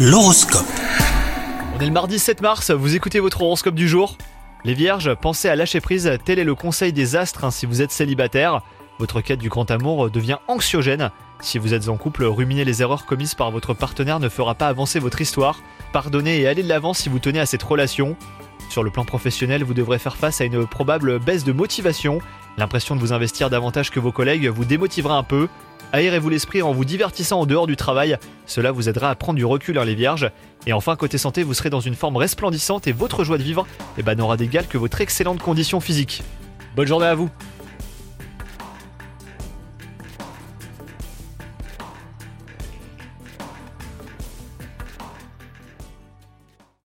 L'horoscope. On est le mardi 7 mars, vous écoutez votre horoscope du jour? Les vierges, pensez à lâcher prise, tel est le conseil des astres hein, si vous êtes célibataire. Votre quête du grand amour devient anxiogène. Si vous êtes en couple, ruminer les erreurs commises par votre partenaire ne fera pas avancer votre histoire. Pardonnez et allez de l'avant si vous tenez à cette relation. Sur le plan professionnel, vous devrez faire face à une probable baisse de motivation. L'impression de vous investir davantage que vos collègues vous démotivera un peu. Aérez-vous l'esprit en vous divertissant en dehors du travail, cela vous aidera à prendre du recul hein, les vierges. Et enfin côté santé, vous serez dans une forme resplendissante et votre joie de vivre eh ben, n'aura d'égal que votre excellente condition physique. Bonne journée à vous